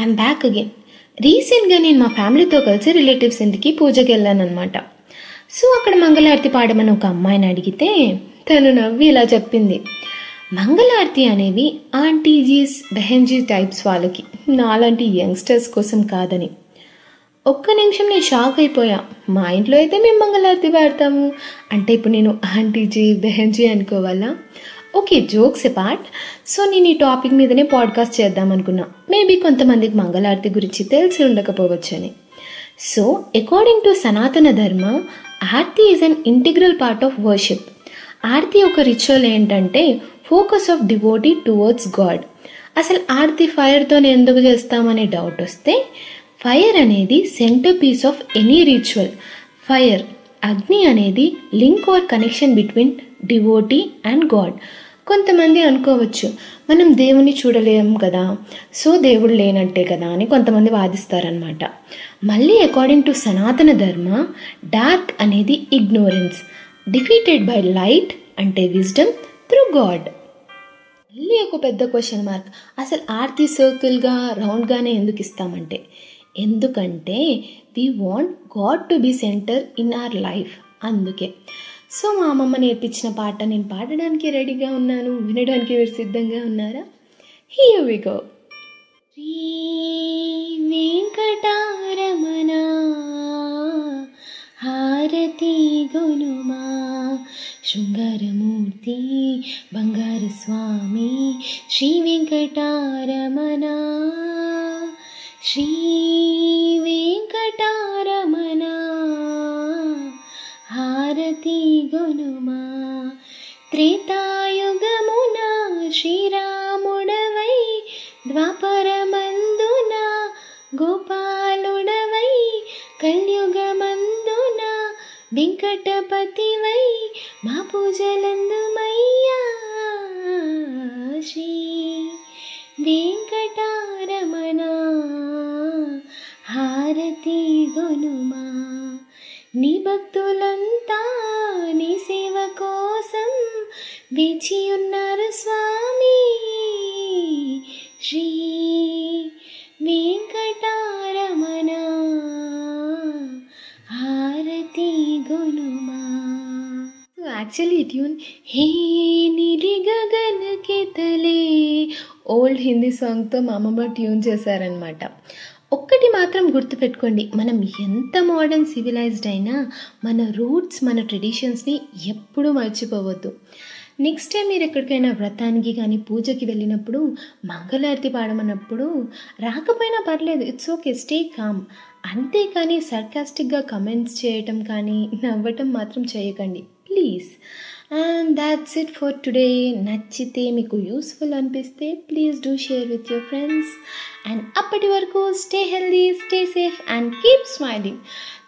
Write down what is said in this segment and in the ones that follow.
I'm back again రీసెంట్గా నేను మా ఫ్యామిలీతో కలిసి రిలేటివ్స్ ఇంటికి పూజకి వెళ్ళాను అనమాట సో అక్కడ మంగళారతి పాడమని ఒక అమ్మాయిని అడిగితే తను నవ్వి ఇలా చెప్పింది. మంగళారతి అనేవి ఆంటీజీస్ బెహెన్జీ టైప్స్ వాళ్ళకి. నాలాంటి యంగ్స్టర్స్ కోసం కాదని. ఒక్క నిమిషం నేను షాక్ అయిపోయా. మా ఇంట్లో అయితే మేము మంగళారతి పాడతాము. అంటే ఇప్పుడు నేను ఆంటీజీ బెహెన్జీ అనుకోవాలా? ఓకే జోక్స్ పార్ట్ సో నేను ఈ టాపిక్ మీదనే పాడ్కాస్ట్ చేద్దాం అనుకున్నా. మేబీ కొంతమందికి మంగళారతి గురించి తెలిసి ఉండకపోవచ్చని. So according to Sanatana Dharma aarti is an integral part of worship aarti ఒక రిచువల్ ఏంటంటే focus of devotee towards God అసలు ఆర్తి ఫైర్తోనే ఎందుకు చేస్తామనే డౌట్ వస్తే ఫైర్ అనేది centre piece of any ritual fire అగ్ని అనేది link or connection between devotee and God కొంతమంది అనుకోవచ్చు మనం దేవుని చూడలేము కదా సో దేవుడు లేనట్టే కదా అని కొంతమంది వాదిస్తారనమాట మళ్ళీ according to Sanatana Dharma dark అనేది ఇగ్నోరెన్స్ డిఫీటెడ్ బై లైట్ అంటే విజ్డమ్ త్రూ గాడ్ మళ్ళీ ఒక పెద్ద క్వశ్చన్ మార్క్ అసలు ఆర్తి సర్కిల్గా రౌండ్గానే ఎందుకు ఇస్తామంటే? ఎందుకంటే we want God to be centre in our life అందుకే. సో మా అమ్మమ్మ నేర్పించిన పాట నేను పాడడానికి రెడీగా ఉన్నాను. వినడానికి మీరు సిద్ధంగా ఉన్నారా? Here we go Sri Venkataramana హారతి గునుమా శృంగారమూర్తి బంగార స్వామి శ్రీ వెంకటారమణ శ్రీ गुनुमा त्रेतायुगमुना श्रीरामुडवै द्वापरमन्दिना गोपालुडवै कलयुगमन्दिना वेङ्कटपतिवै मापुजलन्दुमय्या श्री वेङ्कटारमना हारती गुनुमा నీ భక్తులంతా నీ సేవ కోసం వేచి ఉన్నారు స్వామి. శ్రీ వెంకటారమణ హారతి గునుమా యాక్చువల్లీ ట్యూన్ హే నీలి గగన్ కే తలే ఓల్డ్ హిందీ సాంగ్తో మా అమ్మమ్మ ట్యూన్ చేశారనమాట ఒక్కటి మాత్రం గుర్తుపెట్టుకోండి మనం ఎంత మోడర్న్ సివిలైజ్డ్ అయినా మన రూట్స్ మన ట్రెడిషన్స్ని ఎప్పుడూ మర్చిపోవద్దు. నెక్స్ట్ టైం మీరు ఎక్కడికైనా వ్రతానికి కానీ పూజకి వెళ్ళినప్పుడు మంగళారతి పాడమన్నప్పుడు రాకపోయినా పర్లేదు ఇట్స్ ఓకే స్టే కామ్ అంతేకాని సర్కాస్టిక్గా కమెంట్స్ చేయటం కానీ నవ్వటం మాత్రం చేయకండి. Please and that's it for today నచ్చితే మీకు యూస్ఫుల్ అనిపిస్తే please do share with your friends and అప్పటి వరకు stay healthy stay safe and keep smiling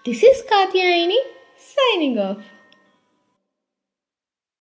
this is Katyayini signing off